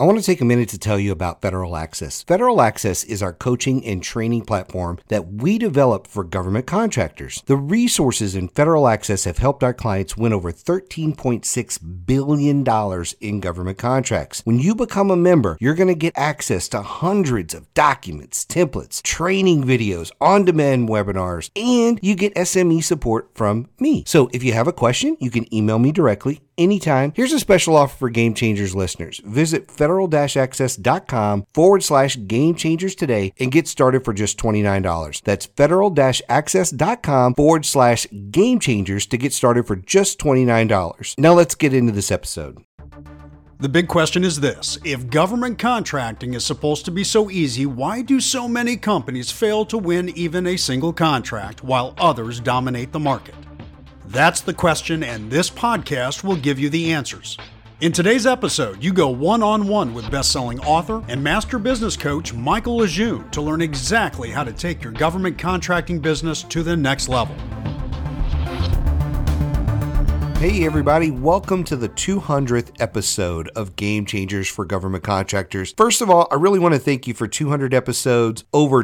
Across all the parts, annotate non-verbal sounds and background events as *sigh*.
I want to take a minute to tell you about Federal Access. Federal Access is our coaching and training platform that we develop for government contractors. The resources in Federal Access have helped our clients win over $13.6 billion in government contracts. When you become a member, you're going to get access to hundreds of documents, templates, training videos, on demand webinars, and you get SME support from me. So if you have a question, you can email me directly anytime. Here's a special offer for Game Changers listeners. Visit federal-access.com forward slash game changers today and get started for just $29. That's federal-access.com forward slash game changers to get started for just $29. Now let's get into this episode. The big question is this If government contracting is supposed to be so easy, why do so many companies fail to win even a single contract while others dominate the market? That's the question, and this podcast will give you the answers. In today's episode, you go one on one with best selling author and master business coach Michael Lejeune to learn exactly how to take your government contracting business to the next level. Hey, everybody, welcome to the 200th episode of Game Changers for Government Contractors. First of all, I really want to thank you for 200 episodes, over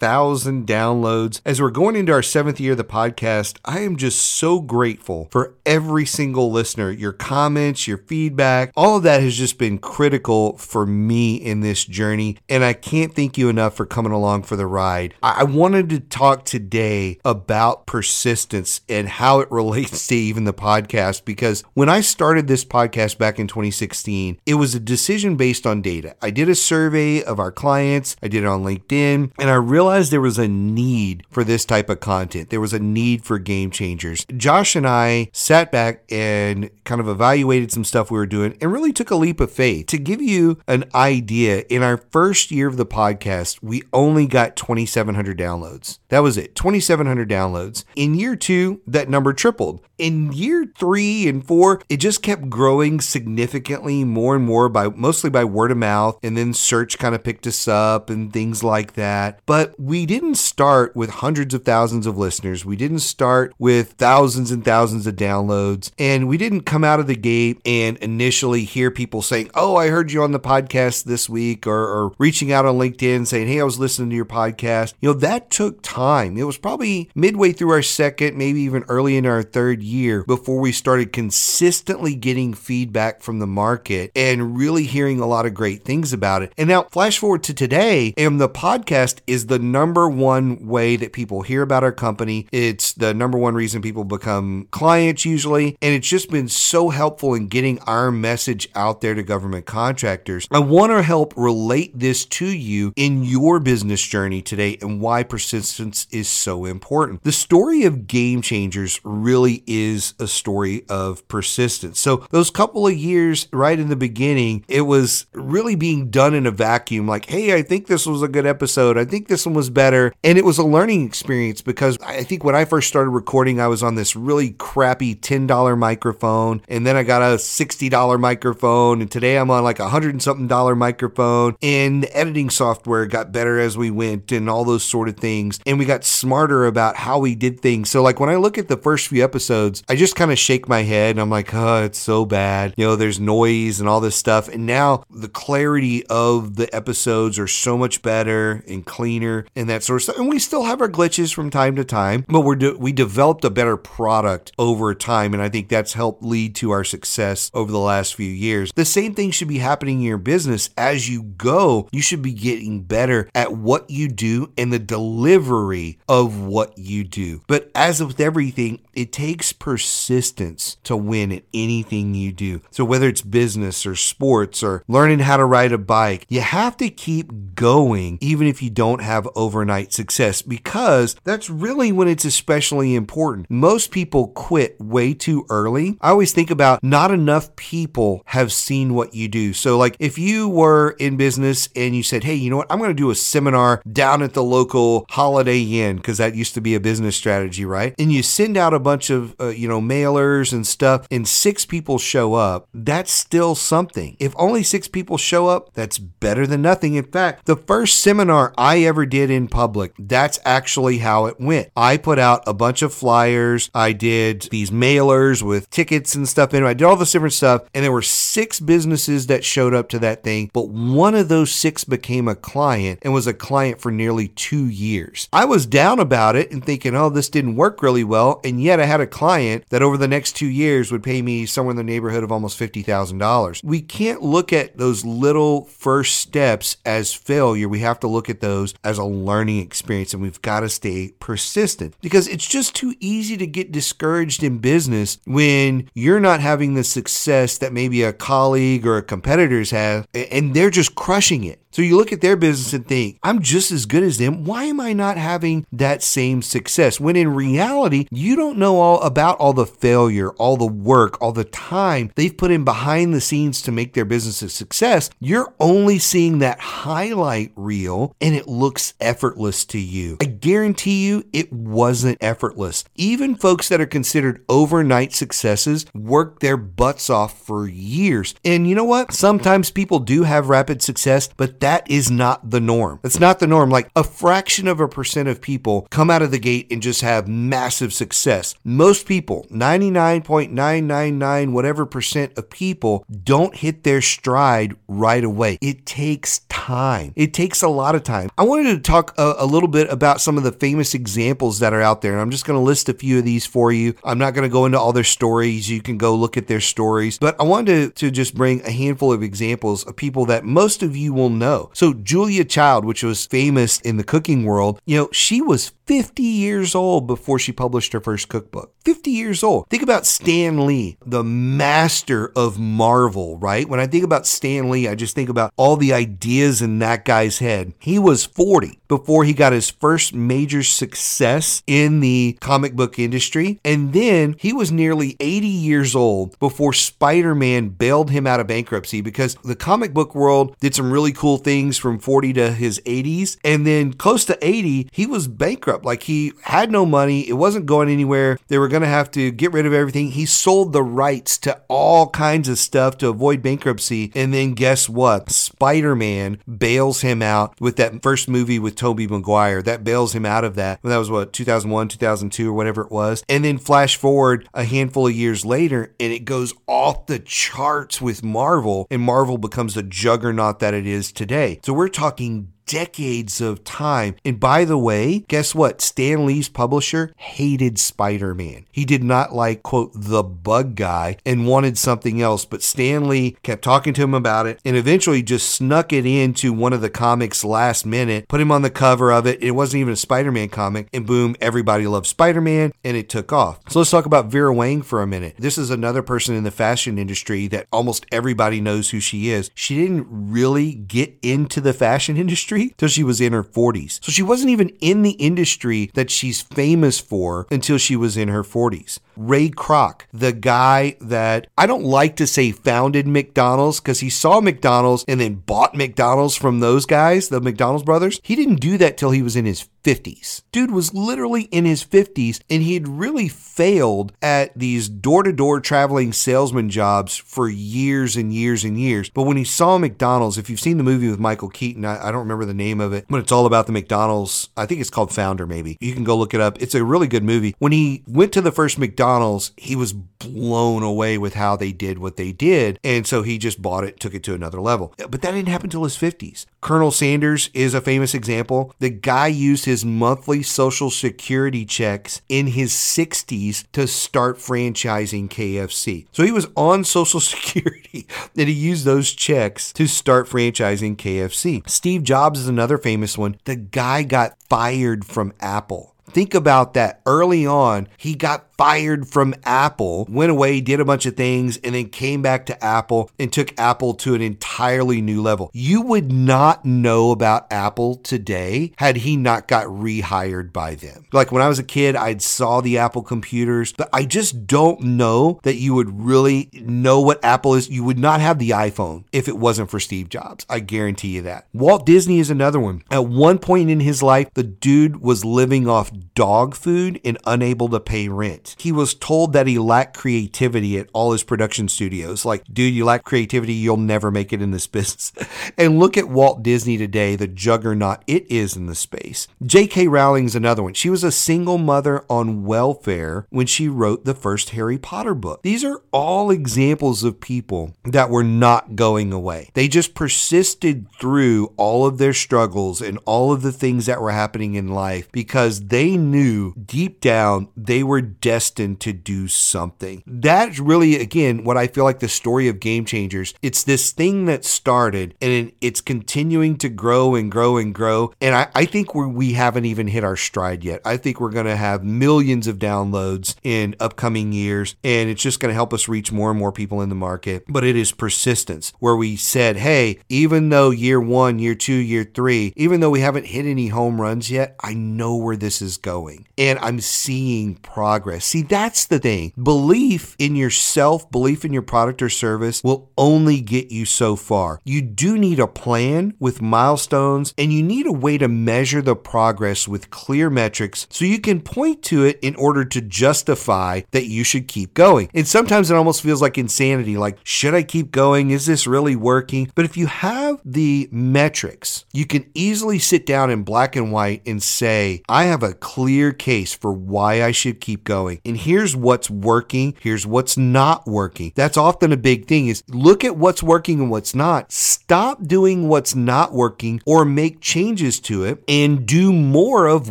225,000 downloads. As we're going into our seventh year of the podcast, I am just so grateful for every single listener. Your comments, your feedback, all of that has just been critical for me in this journey. And I can't thank you enough for coming along for the ride. I wanted to talk today about persistence and how it *laughs* relates to even the podcast because when I started this podcast back in 2016, it was a decision based on data. I did a survey of our clients, I did it on LinkedIn, and I realized there was a need for this type of content. There was a need for game changers. Josh and I sat back and kind of evaluated some stuff we were doing and really took a leap of faith. To give you an idea, in our first year of the podcast, we only got 2,700 downloads. That was it, 2,700 downloads. In year two, that number tripled. In in year three and four, it just kept growing significantly more and more by mostly by word of mouth. And then search kind of picked us up and things like that. But we didn't start with hundreds of thousands of listeners. We didn't start with thousands and thousands of downloads. And we didn't come out of the gate and initially hear people saying, Oh, I heard you on the podcast this week, or, or reaching out on LinkedIn saying, Hey, I was listening to your podcast. You know, that took time. It was probably midway through our second, maybe even early in our third year before we started consistently getting feedback from the market and really hearing a lot of great things about it. And now, flash forward to today, and the podcast is the number one way that people hear about our company. It's the number one reason people become clients usually. And it's just been so helpful in getting our message out there to government contractors. I want to help relate this to you in your business journey today and why persistence is so important. The story of game changers really is a story of persistence. So, those couple of years right in the beginning, it was really being done in a vacuum like, hey, I think this was a good episode. I think this one was better. And it was a learning experience because I think when I first started recording, I was on this really crappy $10 microphone. And then I got a $60 microphone. And today I'm on like a hundred and something dollar microphone. And the editing software got better as we went and all those sort of things. And we got smarter about how we did things. So, like when I look at the first few episodes, I just kind of shake my head and I'm like, oh, it's so bad. You know, there's noise and all this stuff. And now the clarity of the episodes are so much better and cleaner and that sort of stuff. And we still have our glitches from time to time, but we're de- we developed a better product over time. And I think that's helped lead to our success over the last few years. The same thing should be happening in your business as you go. You should be getting better at what you do and the delivery of what you do. But as with everything, it takes persistence to win at anything you do. So whether it's business or sports or learning how to ride a bike, you have to keep going even if you don't have overnight success because that's really when it's especially important. Most people quit way too early. I always think about not enough people have seen what you do. So like if you were in business and you said, "Hey, you know what? I'm going to do a seminar down at the local Holiday Inn because that used to be a business strategy, right?" And you send out a bunch of, uh, you know, mailers and stuff and six people show up, that's still something. If only six people show up, that's better than nothing. In fact, the first seminar I ever did in public, that's actually how it went. I put out a bunch of flyers. I did these mailers with tickets and stuff in. I did all this different stuff. And there were six businesses that showed up to that thing, but one of those six became a client and was a client for nearly two years. I was down about it and thinking, oh, this didn't work really well. And yet I had a client that over the next two years would pay me somewhere in the neighborhood of almost $50,000. We can't look at those little first steps as failure. We have to look at those as a learning experience and we've got to stay persistent because it's just too easy to get discouraged in business when you're not having the success that maybe a colleague or a competitors have and they're just crushing it. So you look at their business and think, I'm just as good as them. Why am I not having that same success? When in reality, you don't know all about all the failure, all the work, all the time they've put in behind the scenes to make their business a success. You're only seeing that highlight reel and it looks effortless to you. I guarantee you it wasn't effortless. Even folks that are considered overnight successes work their butts off for years. And you know what? Sometimes people do have rapid success, but that is not the norm. That's not the norm. Like a fraction of a percent of people come out of the gate and just have massive success. Most people, 99.999 whatever percent of people, don't hit their stride right away. It takes time. It takes a lot of time. I wanted to talk a, a little bit about some of the famous examples that are out there. And I'm just going to list a few of these for you. I'm not going to go into all their stories. You can go look at their stories. But I wanted to, to just bring a handful of examples of people that most of you will know so Julia Child, which was famous in the cooking world, you know, she was 50 years old before she published her first cookbook. 50 years old. Think about Stan Lee, the master of Marvel, right? When I think about Stan Lee, I just think about all the ideas in that guy's head. He was 40 before he got his first major success in the comic book industry. And then he was nearly 80 years old before Spider Man bailed him out of bankruptcy because the comic book world did some really cool things from 40 to his 80s. And then close to 80, he was bankrupt. Like he had no money, it wasn't going anywhere. They were going to have to get rid of everything. He sold the rights to all kinds of stuff to avoid bankruptcy. And then guess what? Spider Man bails him out with that first movie with Tobey Maguire. That bails him out of that. That was what, 2001, 2002, or whatever it was. And then flash forward a handful of years later, and it goes off the charts with Marvel, and Marvel becomes the juggernaut that it is today. So we're talking decades of time. And by the way, guess what? Stan Lee's publisher hated Spider Man. He did not like, quote, the bug guy and wanted something else. But Stan Lee kept talking to him about it and eventually just snuck it into one of the comics last minute, put him on the cover of it. It wasn't even a Spider Man comic. And boom, everybody loved Spider Man and it took off. So let's talk about Vera Wang for a minute. This is another person in the fashion industry that almost everybody knows who she is. She didn't really get into the fashion industry industry till she was in her 40s. So she wasn't even in the industry that she's famous for until she was in her 40s. Ray Kroc, the guy that I don't like to say founded McDonald's because he saw McDonald's and then bought McDonald's from those guys, the McDonald's brothers. He didn't do that till he was in his 50s. Dude was literally in his 50s and he had really failed at these door to door traveling salesman jobs for years and years and years. But when he saw McDonald's, if you've seen the movie with Michael Keaton, I, I don't remember the name of it, but it's all about the McDonald's. I think it's called Founder, maybe. You can go look it up. It's a really good movie. When he went to the first McDonald's, he was blown away with how they did what they did. And so he just bought it, took it to another level. But that didn't happen until his 50s. Colonel Sanders is a famous example. The guy used his monthly social security checks in his 60s to start franchising KFC. So he was on social *laughs* security and he used those checks to start franchising KFC. Steve Jobs is another famous one. The guy got fired from Apple. Think about that. Early on, he got fired from Apple, went away, did a bunch of things, and then came back to Apple and took Apple to an entirely new level. You would not know about Apple today had he not got rehired by them. Like when I was a kid, I'd saw the Apple computers, but I just don't know that you would really know what Apple is. You would not have the iPhone if it wasn't for Steve Jobs. I guarantee you that. Walt Disney is another one. At one point in his life, the dude was living off dog food and unable to pay rent. He was told that he lacked creativity at all his production studios. Like, dude, you lack creativity, you'll never make it in this *laughs* business. and look at Walt Disney today, the juggernaut it is in the space. J.K. Rowling's another one. She was a single mother on welfare when she wrote the first Harry Potter book. These are all examples of people that were not going away. They just persisted through all of their struggles and all of the things that were happening in life because they knew deep down they were destined to do something. That's really, again, what I feel like the story of Game Changers. It's this thing that started and it's continuing to grow and grow and grow. And I, I think we're, we haven't even hit our stride yet. I think we're going to have millions of downloads in upcoming years, and it's just going to help us reach more and more people in the market. But it is persistence where we said, hey, even though year one, year two, year three, even though we haven't hit any home runs yet, I know where this is going and I'm seeing progress. See, that's the thing. Belief in yourself, belief in your product or service will only get you so far. You do need a plan with milestones and you need a way to measure the progress with clear metrics so you can point to it in order to justify that you should keep going. And sometimes it almost feels like insanity like, should I keep going? Is this really working? But if you have the metrics, you can easily sit down in black and white and say, I have a clear case for why I should keep going. And here's what's working, here's what's not working. That's often a big thing is look at what's working and what's not. Stop doing what's not working or make changes to it and do more of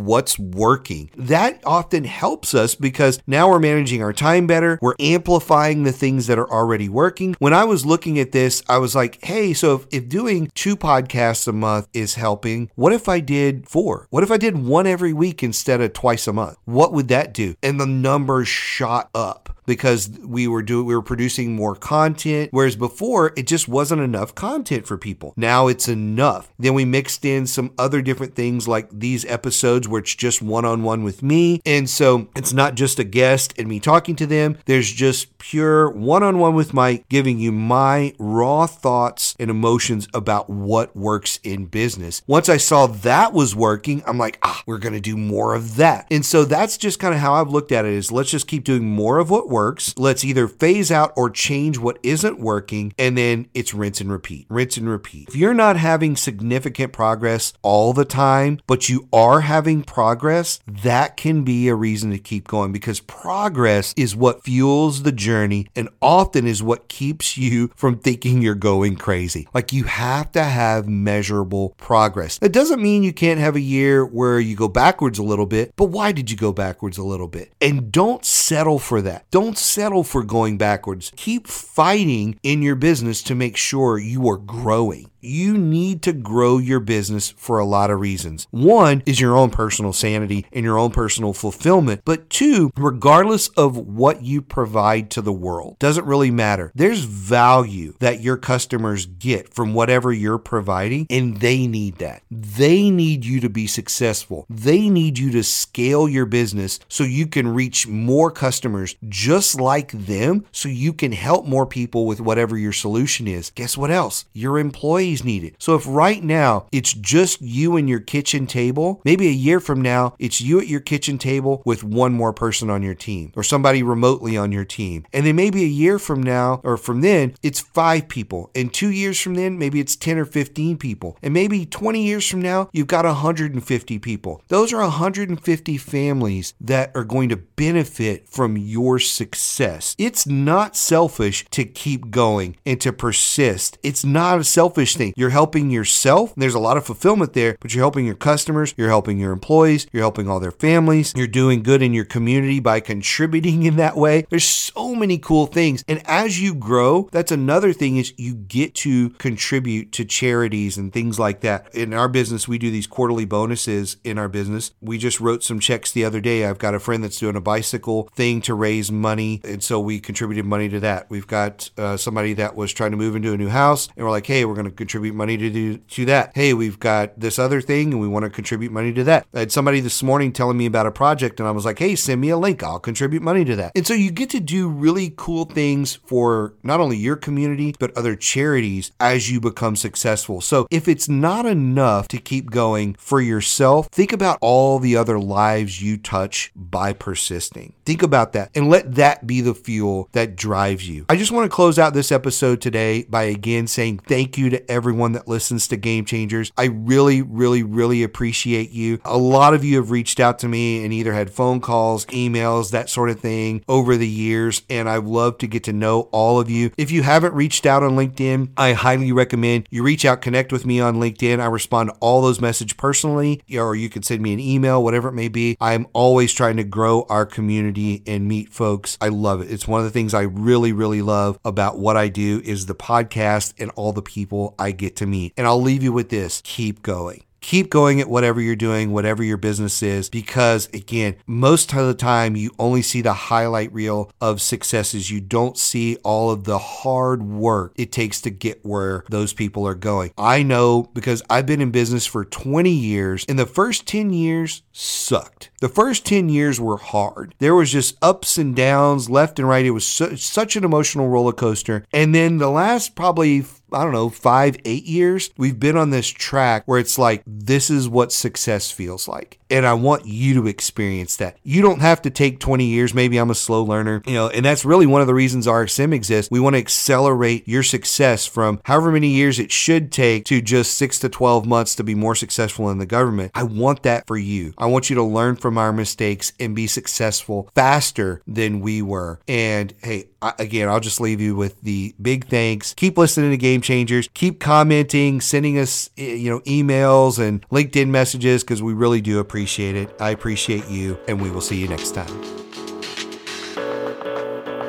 what's working. That often helps us because now we're managing our time better. We're amplifying the things that are already working. When I was looking at this, I was like, hey, so if, if doing two podcasts a month is helping, what if I did four? What if I did one every week instead of twice a month? What would that do? And the numbers shot up because we were doing we were producing more content whereas before it just wasn't enough content for people. Now it's enough. Then we mixed in some other different things like these episodes where it's just one-on-one with me. And so it's not just a guest and me talking to them. There's just pure one-on-one with mike giving you my raw thoughts and emotions about what works in business. Once i saw that was working i'm like ah we're going to do more of that. And so that's just kind of how i've looked at it is let's just keep doing more of what works. Let's either phase out or change what isn't working, and then it's rinse and repeat, rinse and repeat. If you're not having significant progress all the time, but you are having progress, that can be a reason to keep going because progress is what fuels the journey and often is what keeps you from thinking you're going crazy. Like you have to have measurable progress. That doesn't mean you can't have a year where you go backwards a little bit, but why did you go backwards a little bit? And don't settle for that. Don't don't settle for going backwards. Keep fighting in your business to make sure you are growing you need to grow your business for a lot of reasons. One is your own personal sanity and your own personal fulfillment. But two, regardless of what you provide to the world, doesn't really matter. There's value that your customers get from whatever you're providing, and they need that. They need you to be successful. They need you to scale your business so you can reach more customers just like them, so you can help more people with whatever your solution is. Guess what else? Your employees needed. So if right now it's just you and your kitchen table, maybe a year from now it's you at your kitchen table with one more person on your team or somebody remotely on your team. And then maybe a year from now or from then it's five people. And two years from then, maybe it's 10 or 15 people. And maybe 20 years from now, you've got 150 people. Those are 150 families that are going to benefit from your success. It's not selfish to keep going and to persist. It's not a selfish thing. You're helping yourself. There's a lot of fulfillment there, but you're helping your customers, you're helping your employees, you're helping all their families, you're doing good in your community by contributing in that way. There's so many cool things. And as you grow, that's another thing is you get to contribute to charities and things like that. In our business, we do these quarterly bonuses in our business. We just wrote some checks the other day. I've got a friend that's doing a bicycle thing to raise money. And so we contributed money to that. We've got uh, somebody that was trying to move into a new house and we're like, hey, we're going to contribute money to do to that. Hey, we've got this other thing and we want to contribute money to that. I had somebody this morning telling me about a project and I was like, hey, send me a link. I'll contribute money to that. And so you get to do really cool things for not only your community, but other charities as you become successful. So if it's not enough to keep going for yourself, think about all the other lives you touch by persisting. Think about that and let that be the fuel that drives you. I just want to close out this episode today by again saying thank you to everyone that listens to Game Changers. I really, really, really appreciate you. A lot of you have reached out to me and either had phone calls, emails, that sort of thing over the years, and I've loved to get to know all of you. If you haven't reached out on LinkedIn, I highly recommend you reach out, connect with me on LinkedIn. I respond to all those messages personally, or you can send me an email, whatever it may be. I'm always trying to grow our community and meet folks. I love it. It's one of the things I really, really love about what I do is the podcast and all the people I get to meet. And I'll leave you with this. Keep going keep going at whatever you're doing, whatever your business is, because again, most of the time you only see the highlight reel of successes. You don't see all of the hard work it takes to get where those people are going. I know because I've been in business for 20 years, and the first 10 years sucked. The first 10 years were hard. There was just ups and downs left and right. It was su- such an emotional roller coaster. And then the last probably I don't know, five, eight years, we've been on this track where it's like, this is what success feels like. And I want you to experience that. You don't have to take 20 years. Maybe I'm a slow learner, you know, and that's really one of the reasons RSM exists. We want to accelerate your success from however many years it should take to just six to 12 months to be more successful in the government. I want that for you. I want you to learn from our mistakes and be successful faster than we were. And hey, again, I'll just leave you with the big thanks. Keep listening to Game Changers. Keep commenting, sending us, eh, you know, emails and LinkedIn messages because we really do appreciate it. I appreciate you, and we will see you next time.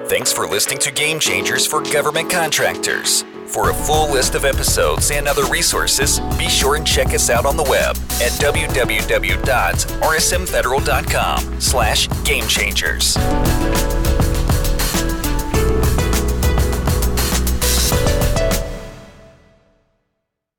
Thanks for listening to Game Changers for Government Contractors. For a full list of episodes and other resources, be sure and check us out on the web at www.rsmfederal.com slash gamechangers.